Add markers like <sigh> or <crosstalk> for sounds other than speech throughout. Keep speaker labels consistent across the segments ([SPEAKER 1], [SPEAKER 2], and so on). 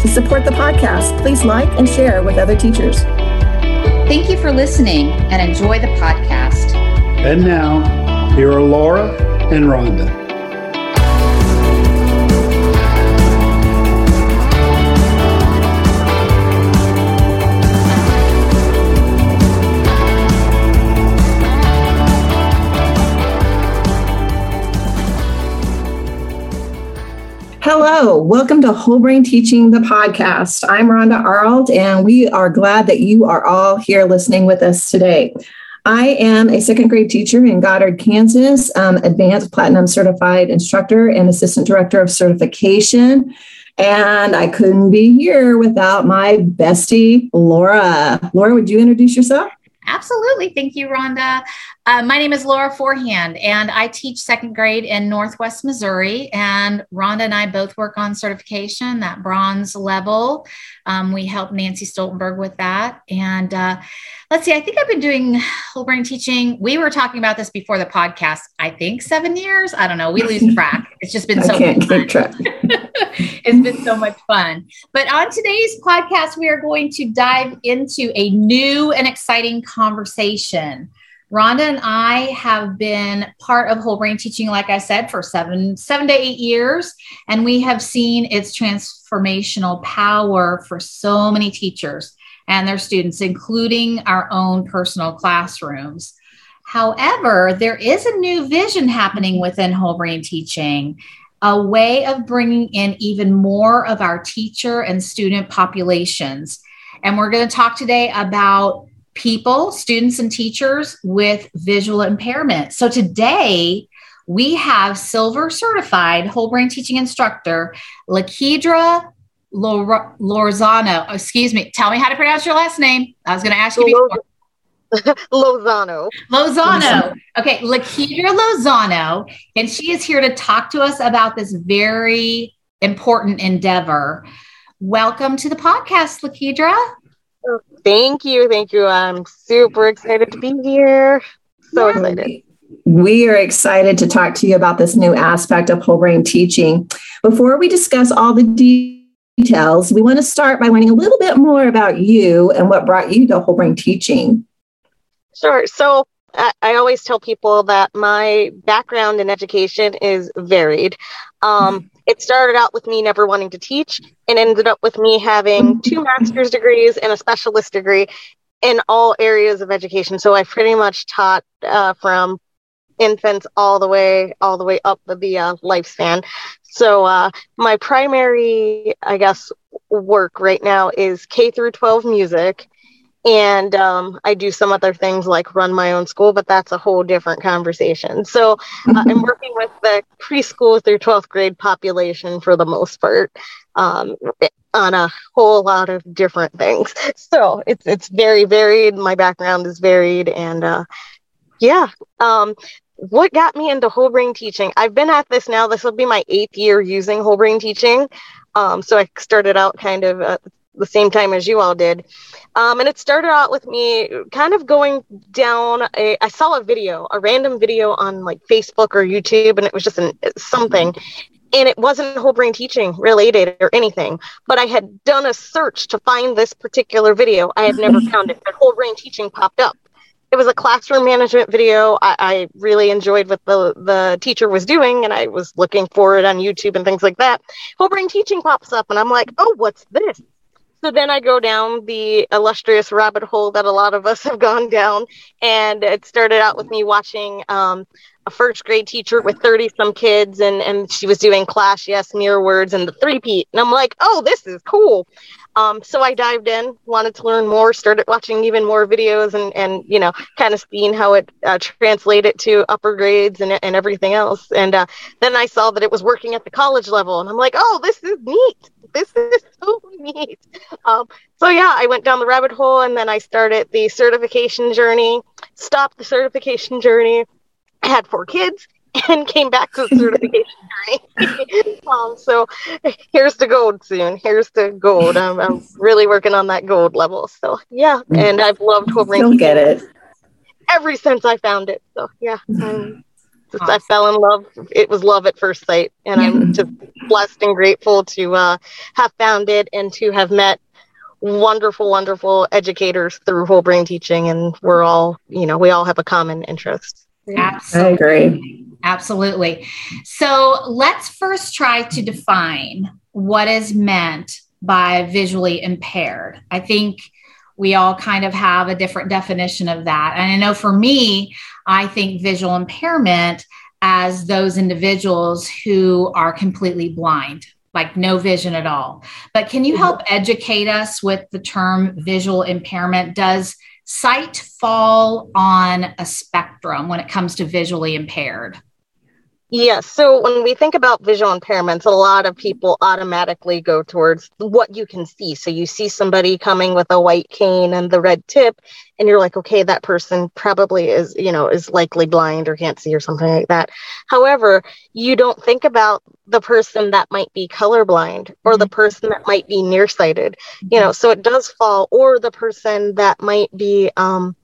[SPEAKER 1] To support the podcast, please like and share with other teachers.
[SPEAKER 2] Thank you for listening and enjoy the podcast.
[SPEAKER 3] And now, here are Laura and Rhonda.
[SPEAKER 1] Hello, welcome to Whole Brain Teaching, the podcast. I'm Rhonda Arlt, and we are glad that you are all here listening with us today. I am a second grade teacher in Goddard, Kansas, um, advanced platinum certified instructor and assistant director of certification. And I couldn't be here without my bestie, Laura. Laura, would you introduce yourself?
[SPEAKER 2] Absolutely. Thank you, Rhonda. Uh, my name is Laura Forehand, and I teach second grade in Northwest Missouri. And Rhonda and I both work on certification, that bronze level. Um, we help Nancy Stoltenberg with that. And uh, let's see, I think I've been doing whole brain teaching. We were talking about this before the podcast, I think seven years. I don't know. We lose <laughs> track. It's just been so much fun. <laughs> it's been so much fun. But on today's podcast, we are going to dive into a new and exciting conversation. Rhonda and I have been part of whole brain teaching, like I said, for seven, seven to eight years, and we have seen its transformational power for so many teachers and their students, including our own personal classrooms. However, there is a new vision happening within whole brain teaching, a way of bringing in even more of our teacher and student populations. And we're going to talk today about people, students, and teachers with visual impairment. So today, we have silver certified whole brain teaching instructor Lakedra Lorzano. Oh, excuse me. Tell me how to pronounce your last name. I was going to ask you before. <laughs>
[SPEAKER 4] Lozano.
[SPEAKER 2] Lozano. Okay, Lakedra Lozano, and she is here to talk to us about this very important endeavor. Welcome to the podcast, Lakedra.
[SPEAKER 4] Thank you. Thank you. I'm super excited to be here. So excited.
[SPEAKER 1] We are excited to talk to you about this new aspect of whole brain teaching. Before we discuss all the details, we want to start by learning a little bit more about you and what brought you to whole brain teaching.
[SPEAKER 4] Sure. So I, I always tell people that my background in education is varied. Um, it started out with me never wanting to teach and ended up with me having two master's degrees and a specialist degree in all areas of education. So I pretty much taught uh, from infants all the way all the way up the uh, lifespan. So uh, my primary, I guess, work right now is K through 12 music and um, I do some other things like run my own school, but that's a whole different conversation. So uh, I'm <laughs> working with the preschool through 12th grade population for the most part um, on a whole lot of different things. <laughs> So it's it's very varied. My background is varied, and uh, yeah. Um, what got me into whole brain teaching? I've been at this now. This will be my eighth year using whole brain teaching. Um, so I started out kind of at the same time as you all did. Um, and it started out with me kind of going down a, I saw a video, a random video on like Facebook or YouTube, and it was just an, something. And it wasn't whole brain teaching related or anything, but I had done a search to find this particular video. I had never <laughs> found it, but whole brain teaching popped up. It was a classroom management video. I, I really enjoyed what the, the teacher was doing, and I was looking for it on YouTube and things like that. Whole brain teaching pops up, and I'm like, oh, what's this? So then I go down the illustrious rabbit hole that a lot of us <laughs> have gone down. And it started out with me watching um, a first grade teacher with 30 some kids, and, and she was doing class, yes, mirror words, and the three peat. And I'm like, oh, this is cool. Um, so I dived in, wanted to learn more, started watching even more videos, and and you know, kind of seeing how it uh, translated to upper grades and and everything else. And uh, then I saw that it was working at the college level, and I'm like, oh, this is neat. This is <laughs> so neat. Um, so yeah, I went down the rabbit hole, and then I started the certification journey. Stopped the certification journey. Had four kids <laughs> and came back to the <laughs> certification journey. <laughs> um, so here's the gold soon. Here's the gold. I'm, I'm, really working on that gold level. So yeah, and I've loved
[SPEAKER 1] whole brain teaching
[SPEAKER 4] ever since I found it. So yeah. awesome. I fell in love. It was love at first sight, and I'm just blessed and grateful to uh, have found it and to have met wonderful, wonderful educators through whole brain teaching. And we're all, you know, we all have a common interest.
[SPEAKER 2] Absolutely.
[SPEAKER 1] I agree.
[SPEAKER 2] Absolutely. So let's first try to define what is meant by visually impaired. I think we all kind of have a different definition of that. And I know for me, I think visual impairment as those individuals who are completely blind, like no vision at all. But can you mm-hmm. help educate us with the term visual impairment? Does sight fall on a spectrum when it comes to visually impaired?
[SPEAKER 4] Yes. So when we think about visual impairments, a lot of people automatically go towards what you can see. So you see somebody coming with a white cane and the red tip, and you're like, okay, that person probably is, you know, is likely blind or can't see or something like that. However, you don't think about the person that might be colorblind or mm-hmm. the person that might be nearsighted you know so it does fall or the person that might be um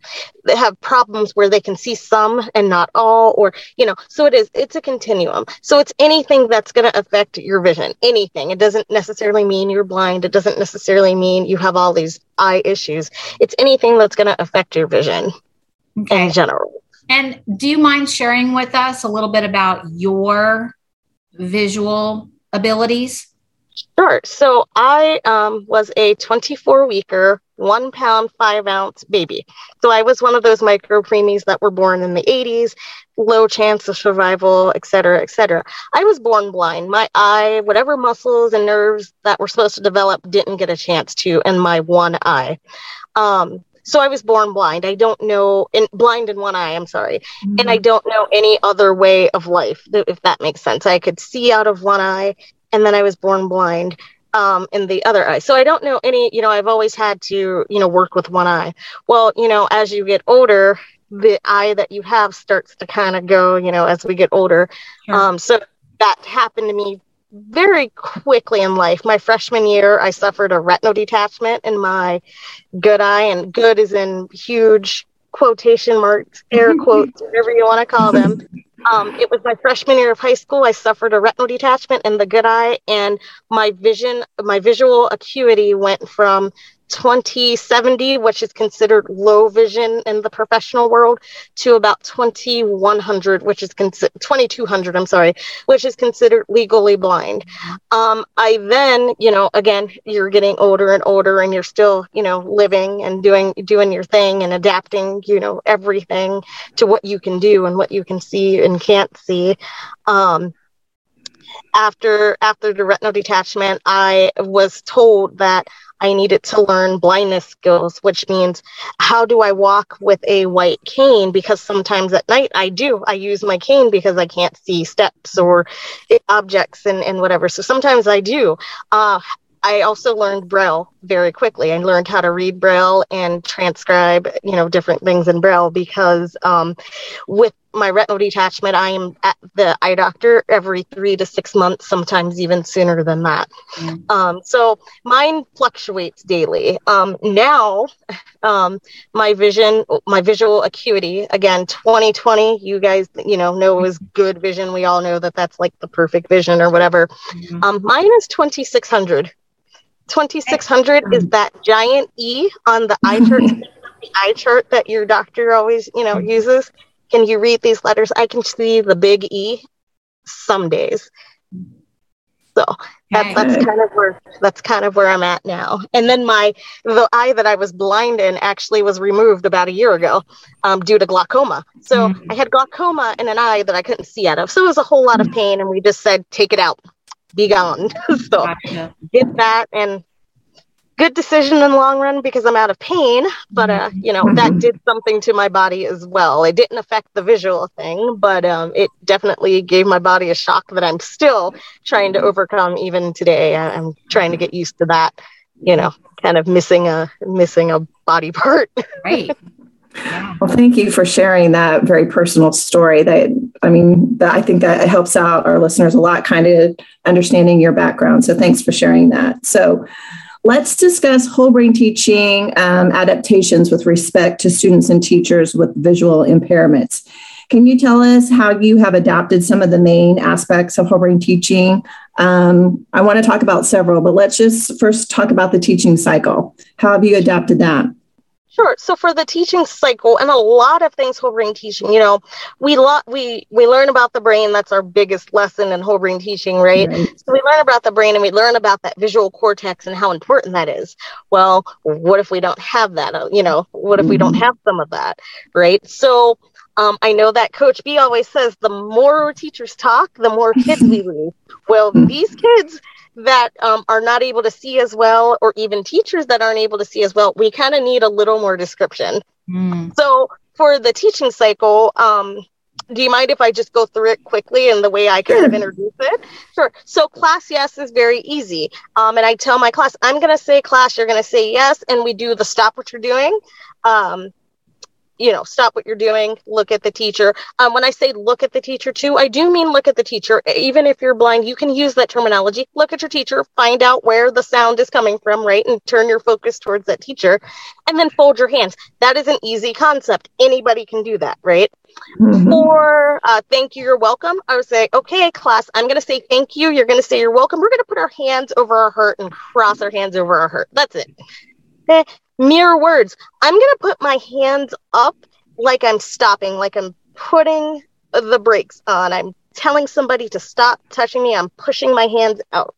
[SPEAKER 4] have problems where they can see some and not all or you know so it is it's a continuum so it's anything that's going to affect your vision anything it doesn't necessarily mean you're blind it doesn't necessarily mean you have all these eye issues it's anything that's going to affect your vision okay. in general
[SPEAKER 2] and do you mind sharing with us a little bit about your visual abilities?
[SPEAKER 4] Sure. So I um, was a 24 weeker, one pound, five ounce baby. So I was one of those micro preemies that were born in the 80s, low chance of survival, et cetera, et cetera. I was born blind. My eye, whatever muscles and nerves that were supposed to develop, didn't get a chance to in my one eye. Um, so I was born blind. I don't know, in, blind in one eye, I'm sorry. Mm-hmm. And I don't know any other way of life, if that makes sense. I could see out of one eye, and then I was born blind um, in the other eye. So I don't know any, you know, I've always had to, you know, work with one eye. Well, you know, as you get older, the eye that you have starts to kind of go, you know, as we get older. Sure. Um, so that happened to me very quickly in life. My freshman year, I suffered a retinal detachment in my good eye, and good is in huge quotation marks, air <laughs> quotes, whatever you want to call them. <laughs> Um, it was my freshman year of high school. I suffered a retinal detachment in the good eye, and my vision, my visual acuity went from 2070, which is considered low vision in the professional world, to about 2100, which is considered 2200, I'm sorry, which is considered legally blind. Um, I then, you know, again, you're getting older and older and you're still, you know, living and doing, doing your thing and adapting, you know, everything to what you can do and what you can see and can't see. Um, after after the retinal detachment, I was told that I needed to learn blindness skills, which means how do I walk with a white cane? Because sometimes at night I do. I use my cane because I can't see steps or objects and, and whatever. So sometimes I do. Uh, I also learned Braille very quickly. I learned how to read Braille and transcribe, you know, different things in Braille because um, with my retinal detachment, I am at the eye doctor every three to six months, sometimes even sooner than that. Mm. Um, so mine fluctuates daily. Um, now, um, my vision, my visual acuity, again, 2020, you guys, you know, know is good vision. We all know that that's like the perfect vision or whatever. Mm-hmm. Um, mine is 2600. 2600 is that giant E on the eye chart, <laughs> the eye chart that your doctor always, you know, uses. Can you read these letters? I can see the big E some days. So that, that's kind of where that's kind of where I'm at now. And then my the eye that I was blind in actually was removed about a year ago um, due to glaucoma. So mm-hmm. I had glaucoma in an eye that I couldn't see out of. So it was a whole lot of mm. pain, and we just said take it out be gone. <laughs> so gotcha. did that and good decision in the long run because I'm out of pain, but uh, you know that mm-hmm. did something to my body as well. It didn't affect the visual thing, but um, it definitely gave my body a shock that I'm still trying to overcome even today. I'm trying to get used to that, you know, kind of missing a missing a body part.
[SPEAKER 2] right. <laughs>
[SPEAKER 1] Well, thank you for sharing that very personal story. That I mean, that I think that helps out our listeners a lot, kind of understanding your background. So thanks for sharing that. So let's discuss whole brain teaching um, adaptations with respect to students and teachers with visual impairments. Can you tell us how you have adapted some of the main aspects of whole brain teaching? Um, I want to talk about several, but let's just first talk about the teaching cycle. How have you adapted that?
[SPEAKER 4] Sure. So for the teaching cycle and a lot of things whole brain teaching, you know, we lo- we we learn about the brain. That's our biggest lesson in whole brain teaching, right? right? So we learn about the brain and we learn about that visual cortex and how important that is. Well, what if we don't have that? Uh, you know, what if mm-hmm. we don't mm-hmm. have some of that, right? So um, I know that Coach B always says the more teachers talk, the more kids we <laughs> lose. Well, mm. these kids that um, are not able to see as well, or even teachers that aren't able to see as well, we kind of need a little more description. Mm. So for the teaching cycle, um, do you mind if I just go through it quickly and the way I kind of introduce it? Sure. So class yes is very easy. Um, and I tell my class, I'm going to say class, you're going to say yes, and we do the stop what you're doing. Um, you know, stop what you're doing, look at the teacher. Um, when I say look at the teacher too, I do mean look at the teacher. Even if you're blind, you can use that terminology. Look at your teacher, find out where the sound is coming from, right? And turn your focus towards that teacher and then fold your hands. That is an easy concept. Anybody can do that, right? Mm-hmm. For uh, thank you, you're welcome, I would say, okay, class, I'm going to say thank you. You're going to say you're welcome. We're going to put our hands over our heart and cross our hands over our heart. That's it. Mirror words. I'm going to put my hands up like I'm stopping, like I'm putting the brakes on. I'm telling somebody to stop touching me. I'm pushing my hands out.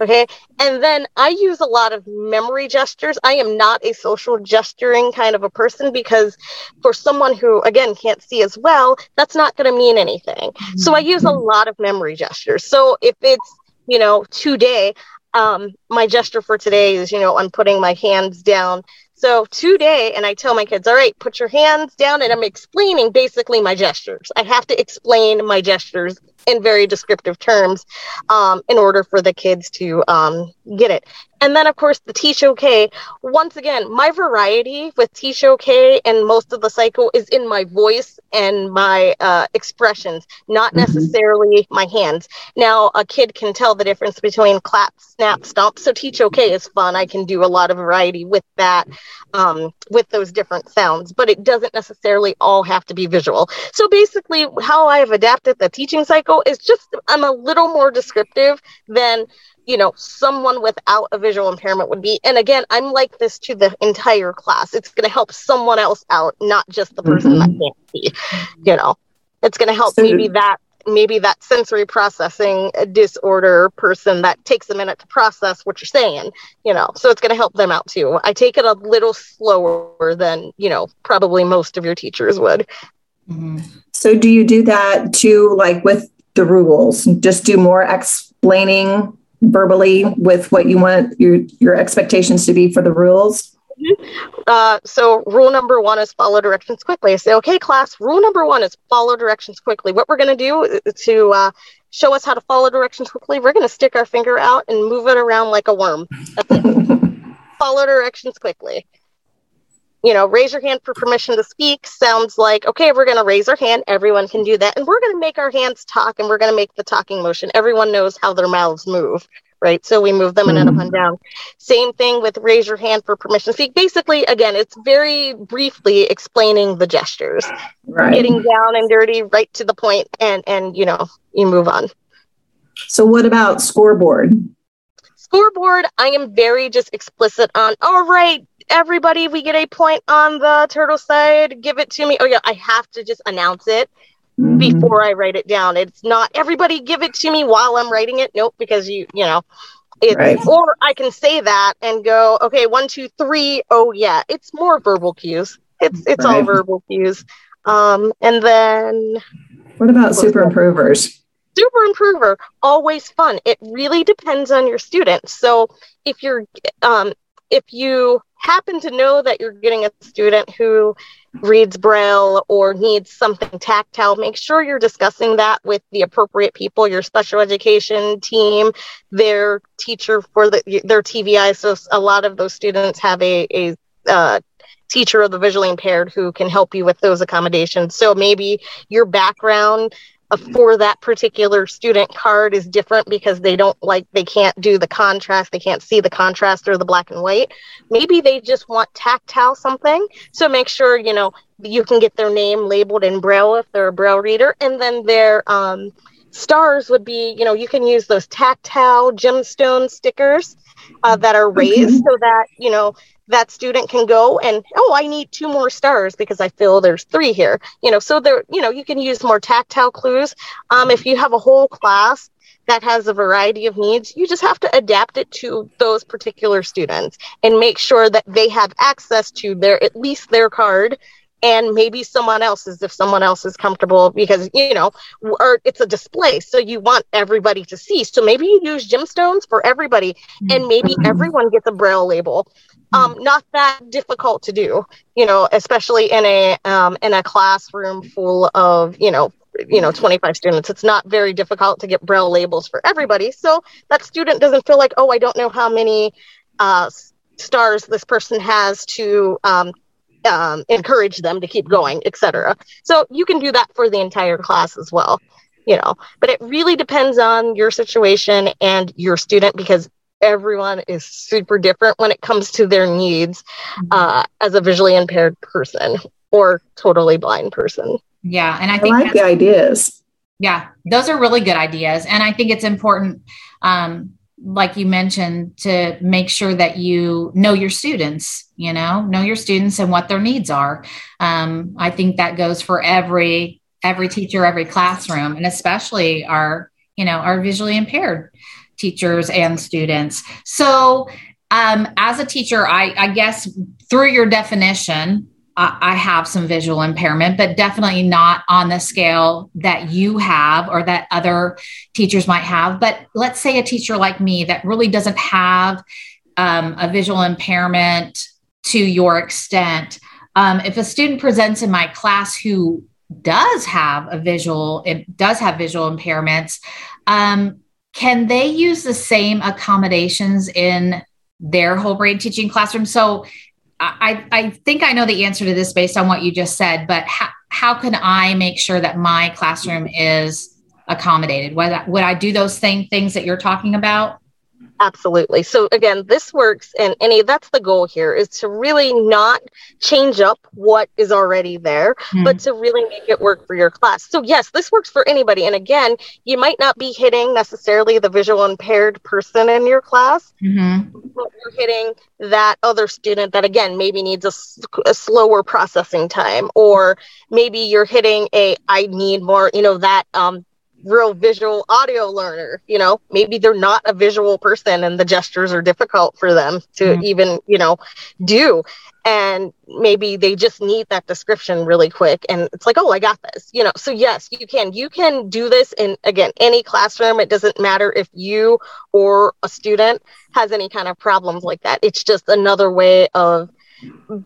[SPEAKER 4] Okay. And then I use a lot of memory gestures. I am not a social gesturing kind of a person because for someone who, again, can't see as well, that's not going to mean anything. So I use a mm-hmm. lot of memory gestures. So if it's, you know, today, um, my gesture for today is, you know, I'm putting my hands down. So today, and I tell my kids, all right, put your hands down, and I'm explaining basically my gestures. I have to explain my gestures in very descriptive terms um, in order for the kids to um, get it. And then, of course, the Teach OK. Once again, my variety with Teach OK and most of the cycle is in my voice and my uh, expressions, not mm-hmm. necessarily my hands. Now, a kid can tell the difference between clap, snap, stomp. So Teach OK is fun. I can do a lot of variety with that, um, with those different sounds, but it doesn't necessarily all have to be visual. So basically, how I have adapted the teaching cycle is just I'm a little more descriptive than you know someone without a visual impairment would be and again i'm like this to the entire class. It's going to help someone else out not just the person mm-hmm. that can't see you know. It's going to help so, maybe that maybe that sensory processing disorder person that takes a minute to process what you're saying you know. So it's going to help them out too. I take it a little slower than you know probably most of your teachers would.
[SPEAKER 1] Mm-hmm. so do you do that too like with the rules? Just do more explaining verbally with what you want your your expectations to be for the rules?
[SPEAKER 4] Uh, so rule number one is follow directions quickly. I say, okay, class. Rule number one is follow directions quickly. What we're going to do to uh, show us how to follow directions quickly, we're going to stick our finger out and move it around like a worm. <laughs> follow directions quickly you know, raise your hand for permission to speak sounds like, okay, we're going to raise our hand. Everyone can do that. And we're going to make our hands talk and we're going to make the talking motion. Everyone knows how their mouths move, right? So we move them mm-hmm. and up and down. Same thing with raise your hand for permission to speak. Basically, again, it's very briefly explaining the gestures, right. getting down and dirty, right to the point, and, and, you know, you move on.
[SPEAKER 1] So what about scoreboard?
[SPEAKER 4] Scoreboard, I am very just explicit on, all right, everybody, we get a point on the turtle side. Give it to me. Oh, yeah, I have to just announce it mm-hmm. before I write it down. It's not everybody give it to me while I'm writing it. Nope, because you, you know, it's, right. or I can say that and go, okay, one, two, three. Oh, yeah, it's more verbal cues. It's, it's right. all verbal cues. Um, and then
[SPEAKER 1] what about super improvers?
[SPEAKER 4] super improver always fun it really depends on your student so if you're um, if you happen to know that you're getting a student who reads braille or needs something tactile make sure you're discussing that with the appropriate people your special education team their teacher for the, their tvi so a lot of those students have a, a uh, teacher of the visually impaired who can help you with those accommodations. So maybe your background for that particular student card is different because they don't like they can't do the contrast they can't see the contrast or the black and white. Maybe they just want tactile something. So make sure you know you can get their name labeled in braille if they're a braille reader. And then their um, stars would be you know you can use those tactile gemstone stickers uh, that are raised okay. so that you know that student can go and oh i need two more stars because i feel there's three here you know so there you know you can use more tactile clues um, if you have a whole class that has a variety of needs you just have to adapt it to those particular students and make sure that they have access to their at least their card and maybe someone else's if someone else is comfortable because you know or it's a display so you want everybody to see. So maybe you use gemstones for everybody and maybe mm-hmm. everyone gets a braille label. Um, mm. not that difficult to do, you know, especially in a um, in a classroom full of you know you know 25 students. It's not very difficult to get braille labels for everybody. So that student doesn't feel like oh i don't know how many uh, stars this person has to um, um, encourage them to keep going etc so you can do that for the entire class as well you know but it really depends on your situation and your student because everyone is super different when it comes to their needs mm-hmm. uh, as a visually impaired person or totally blind person.
[SPEAKER 2] Yeah, and I think
[SPEAKER 1] I like the ideas.
[SPEAKER 2] Yeah, those are really good ideas, and I think it's important, um, like you mentioned, to make sure that you know your students. You know, know your students and what their needs are. Um, I think that goes for every every teacher, every classroom, and especially our you know our visually impaired teachers and students. So, um, as a teacher, I, I, guess through your definition, I, have some visual impairment, but definitely not on the scale that you have or that other teachers might have. But let's say a teacher like me that really doesn't have um, a visual impairment to your extent. Um, if a student presents in my class who does have a visual, it does have visual impairments, um, can they use the same accommodations in their whole brain teaching classroom? So I, I think I know the answer to this based on what you just said, but how, how can I make sure that my classroom is accommodated? Would I, would I do those same things that you're talking about?
[SPEAKER 4] Absolutely. So again, this works and any that's the goal here is to really not change up what is already there, mm-hmm. but to really make it work for your class. So yes, this works for anybody. And again, you might not be hitting necessarily the visual impaired person in your class, mm-hmm. but you're hitting that other student that again maybe needs a, a slower processing time or maybe you're hitting a i need more you know that um real visual audio learner you know? Maybe they're not a visual person and the gestures are difficult for them to mm-hmm. even you know do. And maybe they just need that description really quick. And it's like oh i got this you know? So yes you can. You can do this in again any classroom. It doesn't matter if you or a student has any kind of problems like that. It's just another way of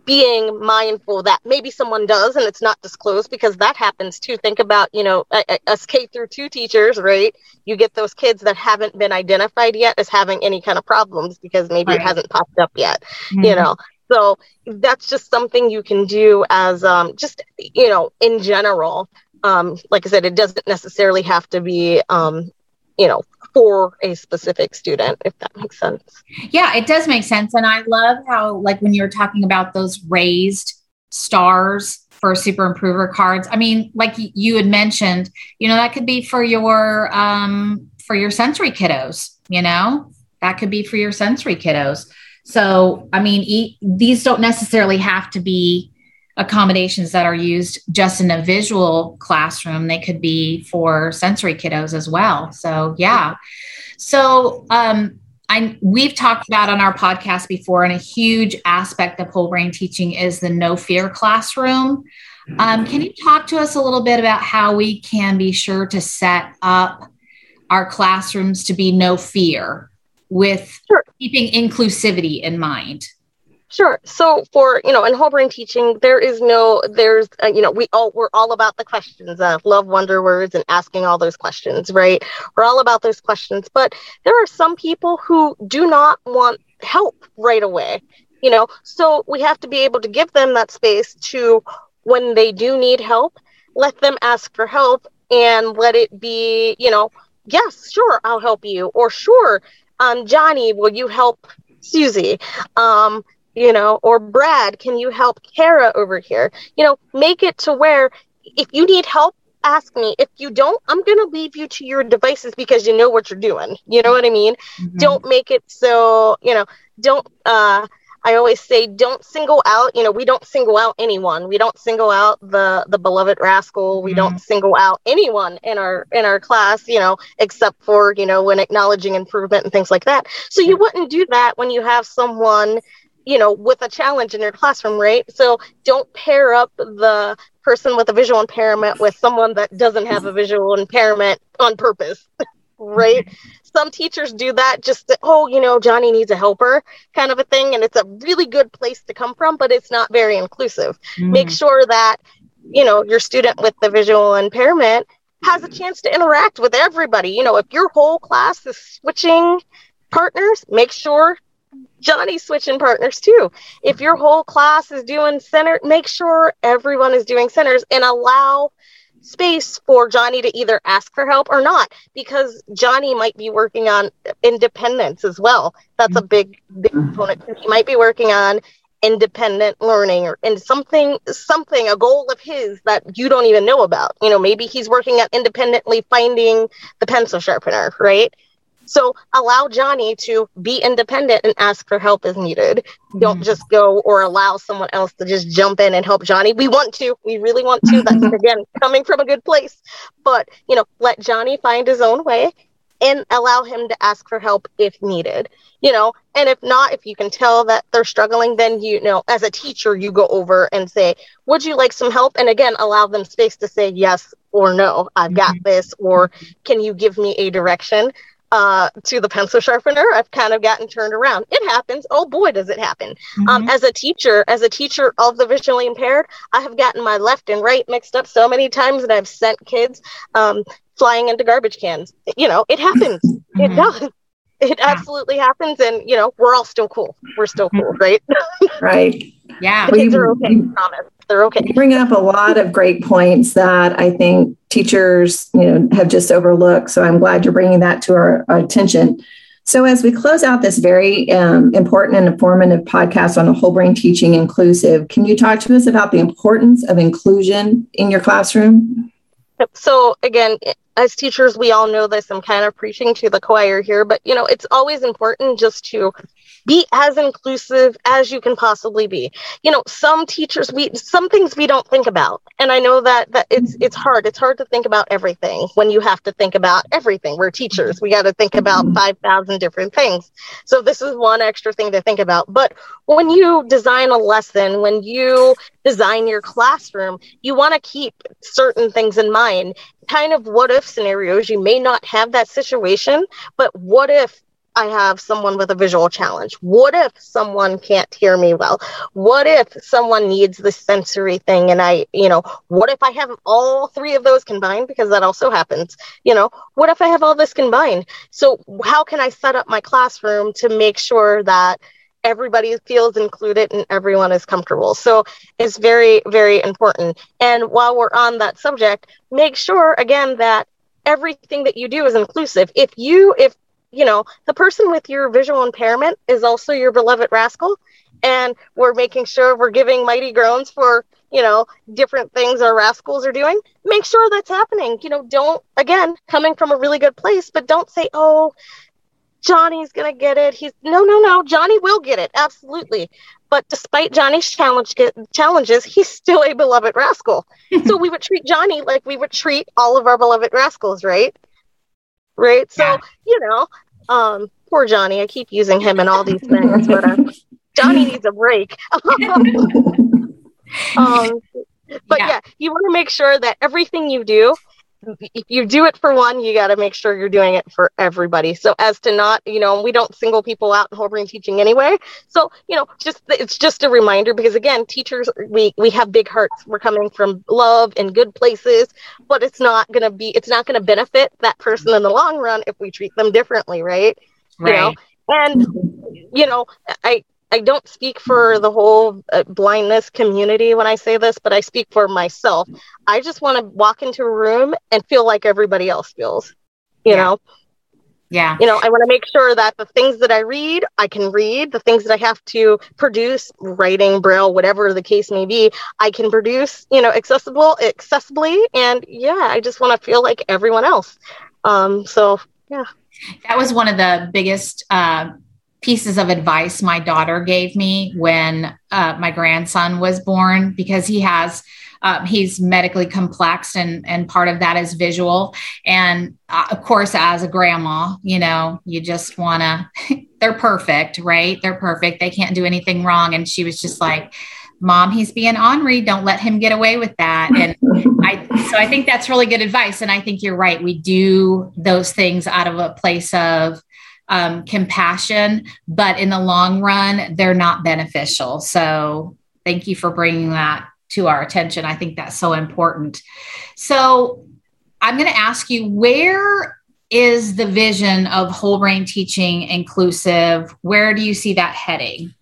[SPEAKER 4] being mindful that maybe someone does and it's not disclosed because that happens too. Think about, you know, us K through two teachers, right? You get those kids that haven't been identified yet as having any kind of problems because maybe right. it hasn't popped up yet, mm-hmm. you know. So that's just something you can do as um, just, you know, in general. Um, like I said, it doesn't necessarily have to be, um, you know, for a specific student, if that makes sense.
[SPEAKER 2] Yeah, it does make sense. And I love how, like, when you're talking about those raised stars for super improver cards, I mean, like you had mentioned, you know, that could be for your, um, for your sensory kiddos, you know, that could be for your sensory kiddos. So, I mean, e- these don't necessarily have to be accommodations that are used just in a visual classroom. They could be for sensory kiddos as well. So yeah. So um, I, we've talked about on our podcast before and a huge aspect of whole brain teaching is the no fear classroom. Um, can you talk to us a little bit about how we can be sure to set up our classrooms to be no fear with sure. keeping inclusivity in mind
[SPEAKER 4] Sure. So for you know, in whole brain teaching, there is no, there's uh, you know, we all we're all about the questions, uh, love, wonder words, and asking all those questions, right? We're all about those questions, but there are some people who do not want help right away. You know, so we have to be able to give them that space to when they do need help, let them ask for help and let it be, you know, yes, sure, I'll help you, or sure, um, Johnny, will you help Susie? Um, you know, or Brad, can you help Kara over here? You know, make it to where if you need help, ask me. If you don't, I'm going to leave you to your devices because you know what you're doing. You know what I mean? Mm-hmm. Don't make it so, you know, don't, uh, I always say don't single out, you know, we don't single out anyone. We don't single out the the beloved rascal. We mm-hmm. don't single out anyone in our in our class, you know, except for, you know, when acknowledging improvement and things like that. So you wouldn't do that when you have someone you know, with a challenge in your classroom, right? So don't pair up the person with a visual impairment with someone that doesn't have a visual impairment on purpose, <laughs> right? Some teachers do that just, to, oh, you know, Johnny needs a helper kind of a thing. And it's a really good place to come from, but it's not very inclusive. Mm-hmm. Make sure that, you know, your student with the visual impairment has a chance to interact with everybody. You know, if your whole class is switching partners, make sure Johnny's switching partners too. If your whole class is doing center, make sure everyone is doing centers and allow space for Johnny to either ask for help or not, because Johnny might be working on independence as well. That's a mm-hmm. big, big component. He might be working on independent learning or in something something a goal of his that you don't even know about you know maybe he's working at independently finding the pencil sharpener right so allow Johnny to be independent and ask for help as needed. Don't just go or allow someone else to just jump in and help Johnny. We want to, we really want to. That's <laughs> again coming from a good place. But, you know, let Johnny find his own way and allow him to ask for help if needed. You know, and if not, if you can tell that they're struggling, then you know, as a teacher, you go over and say, Would you like some help? And again, allow them space to say yes or no, I've got mm-hmm. this, or can you give me a direction? Uh, to the pencil sharpener, I've kind of gotten turned around. It happens. Oh boy, does it happen. Um, mm-hmm. Um, as a teacher, as a teacher of the visually impaired, I have gotten my left and right mixed up so many times that I've sent kids um, flying into garbage cans. You know, it happens. Mm-hmm. It does. <laughs> It yeah. absolutely happens. And, you know, we're all still cool. We're still cool, right?
[SPEAKER 1] right. <laughs>
[SPEAKER 2] Yeah.
[SPEAKER 4] The kids are okay. You, promise. They're okay.
[SPEAKER 1] You bring up a lot of great points that I think teachers, you know, have just overlooked. So I'm glad you're bringing that to our, our attention. So as we close out this very um, important and informative podcast on the whole brain teaching inclusive, can you talk to us about the importance of inclusion in your classroom?
[SPEAKER 4] So again, as teachers, we all know this. I'm kind of preaching to the choir here, but you know, it's always important just to be as inclusive as you can possibly be. You know some teachers we some things we don't think about and i know that that it's it's hard. It's hard to think about everything when you have to think about everything. We're teachers. We got to think about mm-hmm. 5000 different things. So this is one extra thing to think about. But when you design a lesson when you design your classroom you want to keep certain things in mind kind of what if scenarios you may not have that situation but what if I have someone with a visual challenge? What if someone can't hear me well? What if someone needs the sensory thing and I, you know, what if I have all three of those combined? Because that also happens. You know, what if I have all this combined? So, how can I set up my classroom to make sure that everybody feels included and everyone is comfortable? So, it's very, very important. And while we're on that subject, make sure again that everything that you do is inclusive. If you, if you know, the person with your visual impairment is also your beloved rascal. And we're making sure we're giving mighty groans for, you know, different things our rascals are doing. Make sure that's happening. You know, don't, again, coming from a really good place, but don't say, oh, Johnny's going to get it. He's, no, no, no. Johnny will get it. Absolutely. But despite Johnny's challenge get, challenges, he's still a beloved rascal. so we would treat Johnny like we would treat all of our beloved rascals, right? Right. So, yeah. you know, um, poor Johnny. I keep using him in all these things, but uh, Johnny needs a break. <laughs> um, but yeah. yeah, you want to make sure that everything you do you do it for one, you got to make sure you're doing it for everybody. So as to not, you know, we don't single people out in whole brain teaching anyway. So, you know, just it's just a reminder because again, teachers we we have big hearts. We're coming from love and good places, but it's not going to be it's not going to benefit that person in the long run if we treat them differently, right?
[SPEAKER 2] Right.
[SPEAKER 4] You know, and you know, I I don't speak for the whole uh, blindness community when I say this, but I speak for myself. I just want to walk into a room and feel like everybody else feels. You
[SPEAKER 2] Yeah.
[SPEAKER 4] know,
[SPEAKER 2] Yeah.
[SPEAKER 4] you know, I want to make sure that the things that I read, I can read. The things that I have to produce, writing, braille, whatever the case may be, I can produce. You know, accessible, accessibly, and yeah, I just want to feel like everyone else. Um, so yeah.
[SPEAKER 2] That was one of the biggest uh, pieces of advice my daughter gave me when uh, my grandson was born because he has. Um, he's medically complex, and and part of that is visual. And uh, of course, as a grandma, you know, you just want to. <laughs> they're perfect, right? They're perfect. They can't do anything wrong. And she was just like, "Mom, he's being ornery. Don't let him get away with that." And I so I think that's really good advice, and I think you're right. We do those things out of a place of um, compassion, but in the long run, they're not beneficial. So thank you for bringing that to our attention. I think that's so important. So I'm going to ask you where is the vision of whole brain teaching inclusive? Where do you see that heading?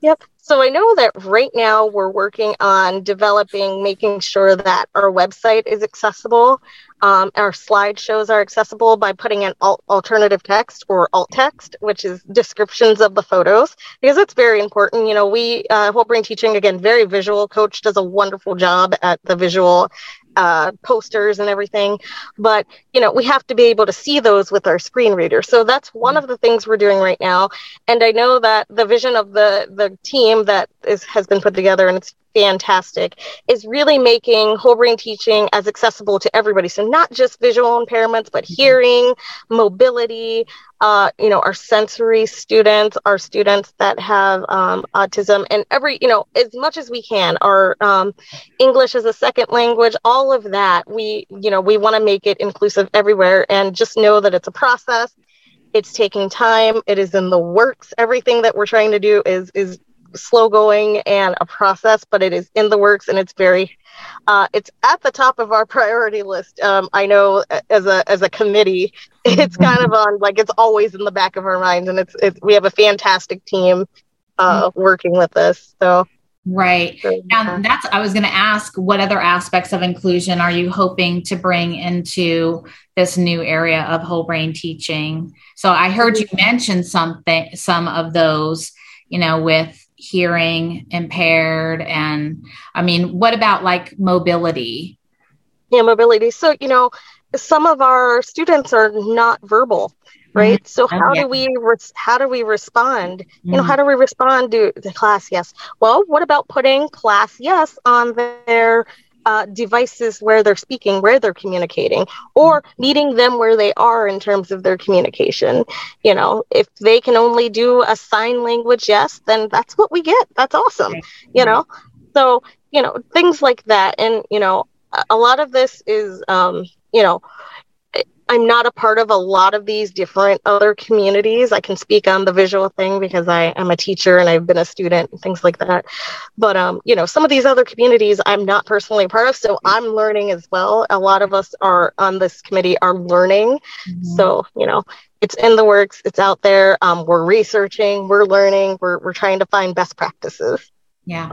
[SPEAKER 4] Yep. So I know that right now we're working on developing, making sure that our website is accessible. Um, our slideshows are accessible by putting in alt- alternative text or alt text, which is descriptions of the photos, because it's very important. You know, we, uh, whole brain teaching, again, very visual. Coach does a wonderful job at the visual uh, posters and everything. But, you know, we have to be able to see those with our screen reader. So that's one of the things we're doing right now. And I know that the vision of the, the team that is, has been put together, and it's fantastic, is really making whole brain teaching as accessible to everybody. So not just visual impairments, but hearing, mobility, uh, you know, our sensory students, our students that have um, autism, and every, you know, as much as we can, our um, English as a second language, all of that, we, you know, we want to make it inclusive everywhere and just know that it's a process. It's taking time. It is in the works. Everything that we're trying to do is is slow going and a process, but it is in the works and it's very uh, it's at the top of our <laughs> priority list. Um, I know as a as a committee, <laughs> it's kind of on like it's always in the back of our minds, and it's it's we have a fantastic team uh, working with us. So
[SPEAKER 2] Right.
[SPEAKER 4] so,
[SPEAKER 2] Now, that's, I was going to ask, what other aspects of inclusion are you hoping to bring into this new area of whole brain teaching? So I heard you mention something, some of those, you know, with hearing impaired. And I mean, what about like mobility?
[SPEAKER 4] yeah, mobility. So you know, some of our students are not verbal. Right. So
[SPEAKER 2] Oh,
[SPEAKER 4] how
[SPEAKER 2] yeah.
[SPEAKER 4] do we res- how do we respond? You know,
[SPEAKER 2] Mhm.
[SPEAKER 4] how do we respond to the class yes? Well, what about putting class yes on their uh, devices where they're speaking, where they're communicating, or meeting them where they are in terms of their communication? You know, if they can only do a sign language yes, then that's what we get. That's awesome. You know, so you know things like that, and you know, a- a lot of this is, um, you know. I'm not a part of a lot of these different other communities. I can speak on the visual thing because I am a teacher and I've been a student and things like that. But um, you know, some of these other communities I'm not personally a part of, so I'm learning as well. A lot of us are on this committee are learning.
[SPEAKER 2] Mhm.
[SPEAKER 4] So, you know, it's in the works, it's out there. Um, we're researching, we're learning, we're we're trying to find best practices.
[SPEAKER 2] yeah.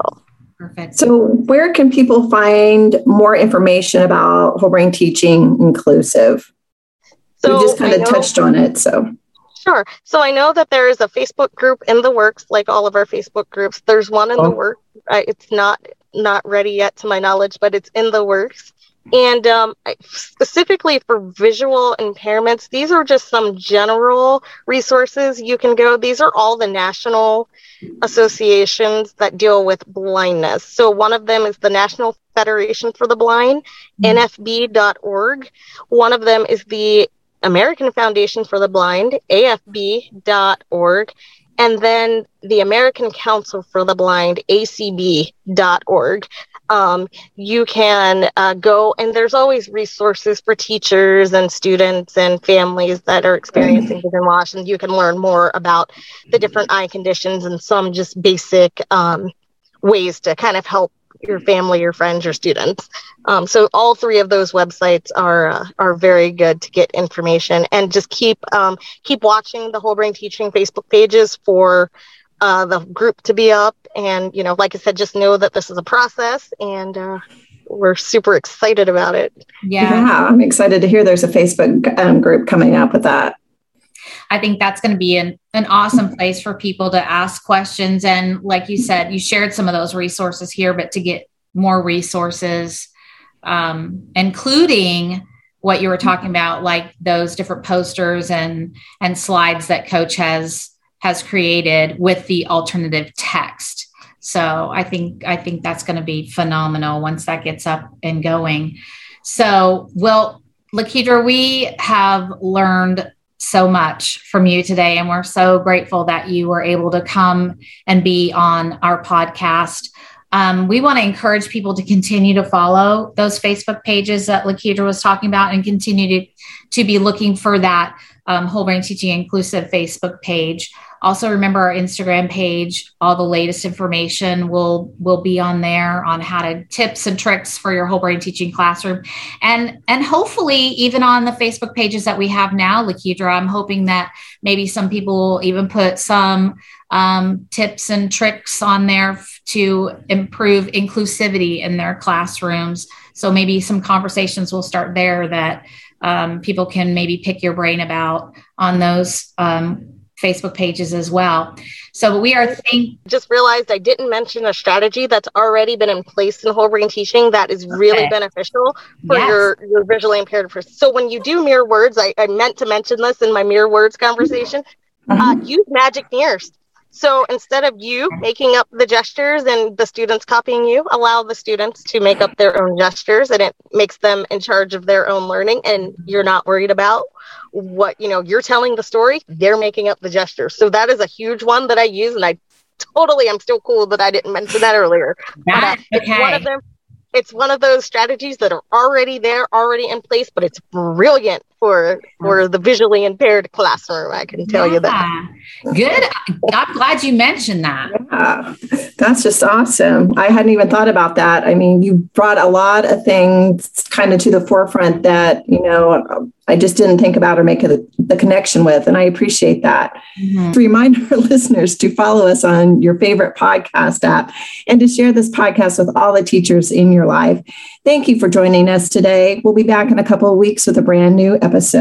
[SPEAKER 2] Perfect.
[SPEAKER 1] So, where can people find more information about whole brain teaching inclusive?
[SPEAKER 4] So
[SPEAKER 1] we just kind of touched on it. So,
[SPEAKER 4] Sure. So I know that there is a Facebook group in the works, like all of our Facebook groups. There's one in
[SPEAKER 1] Oh.
[SPEAKER 4] the work. Uh, it's not not ready yet, to my knowledge, but it's in the works. And um, specifically for visual impairments, these are just some general resources you can go. These are all the national associations that deal with blindness. So one of them is the National Federation for the Blind,
[SPEAKER 2] Mhm.
[SPEAKER 4] nfb.org. One of them is the American Foundation for the Blind, afb.org, and then the American Council for the Blind, acb.org. Um, you can uh, go, and there's always resources for teachers and students and families that are experiencing vision loss, and you can learn more about the different eye conditions and some just basic um, ways to kind of help your family, your friends, your students. Um, so all three of those websites are uh, are very good to get information, and just keep um, keep watching the Whole Brain Teaching Facebook pages for uh, the group to be up. And you know, like I said, just know that this is a process, and uh, we're super excited about it.
[SPEAKER 1] Yeah. yeah, I'm excited to hear there's a Facebook um, group coming up with that.
[SPEAKER 2] I think that's going to be an, an awesome place for people to ask questions. And like you said, you shared some of those resources here, but to get more resources, um, including what you were talking about, like those different posters and and slides that Coach has has created with the alternative text. So I think I think that's going to be phenomenal once that gets up and going. So, well, Lakidra, we have learned so much from you today. And we're so grateful that you were able to come and be on our podcast. Um, we want to encourage people to continue to follow those Facebook pages that Lakidra was talking about and continue to, to be looking for that um, Whole Brain Teaching Inclusive Facebook page. Also, remember our Instagram page. All the latest information will will be on there on how to tips and tricks for your whole brain teaching classroom, and and hopefully even on the Facebook pages that we have now, Lakidra. I'm hoping that maybe some people will even put some um, tips and tricks on there to improve inclusivity in their classrooms. So maybe some conversations will start there that um, people can maybe pick your brain about on those um, Facebook pages as well. So we are think
[SPEAKER 4] just realized I didn't mention a strategy that's already been in place in whole brain teaching that is really okay. beneficial for yes. your, your visually impaired person. So when you do mirror words, I, I meant to mention this in my mirror words conversation. Mm-hmm. Uh, use magic mirrors. So instead of you making up the gestures and the students copying you, allow the students to make up their own gestures and it makes them in charge of their own learning and you're not worried about what, you know, you're telling the story, they're making up the gestures. So that is a huge one that I use and I totally am still cool that I didn't mention that earlier.
[SPEAKER 2] That, but, uh, okay.
[SPEAKER 4] one of them it's one of those strategies that are already there, already in place, but it's brilliant for for the visually impaired classroom. I can tell yeah. you that.
[SPEAKER 2] Good. I'm glad you mentioned that.
[SPEAKER 1] Yeah, that's just awesome. I hadn't even thought about that. I mean, you brought a lot of things kind of to the forefront that you know I just didn't think about or make a, the connection with. And I appreciate that. Mm-hmm. Remind our <laughs> listeners to follow us on your favorite podcast app and to share this podcast with all the teachers in your life. Thank you for joining us today. We'll be back in a couple of weeks with a brand new episode.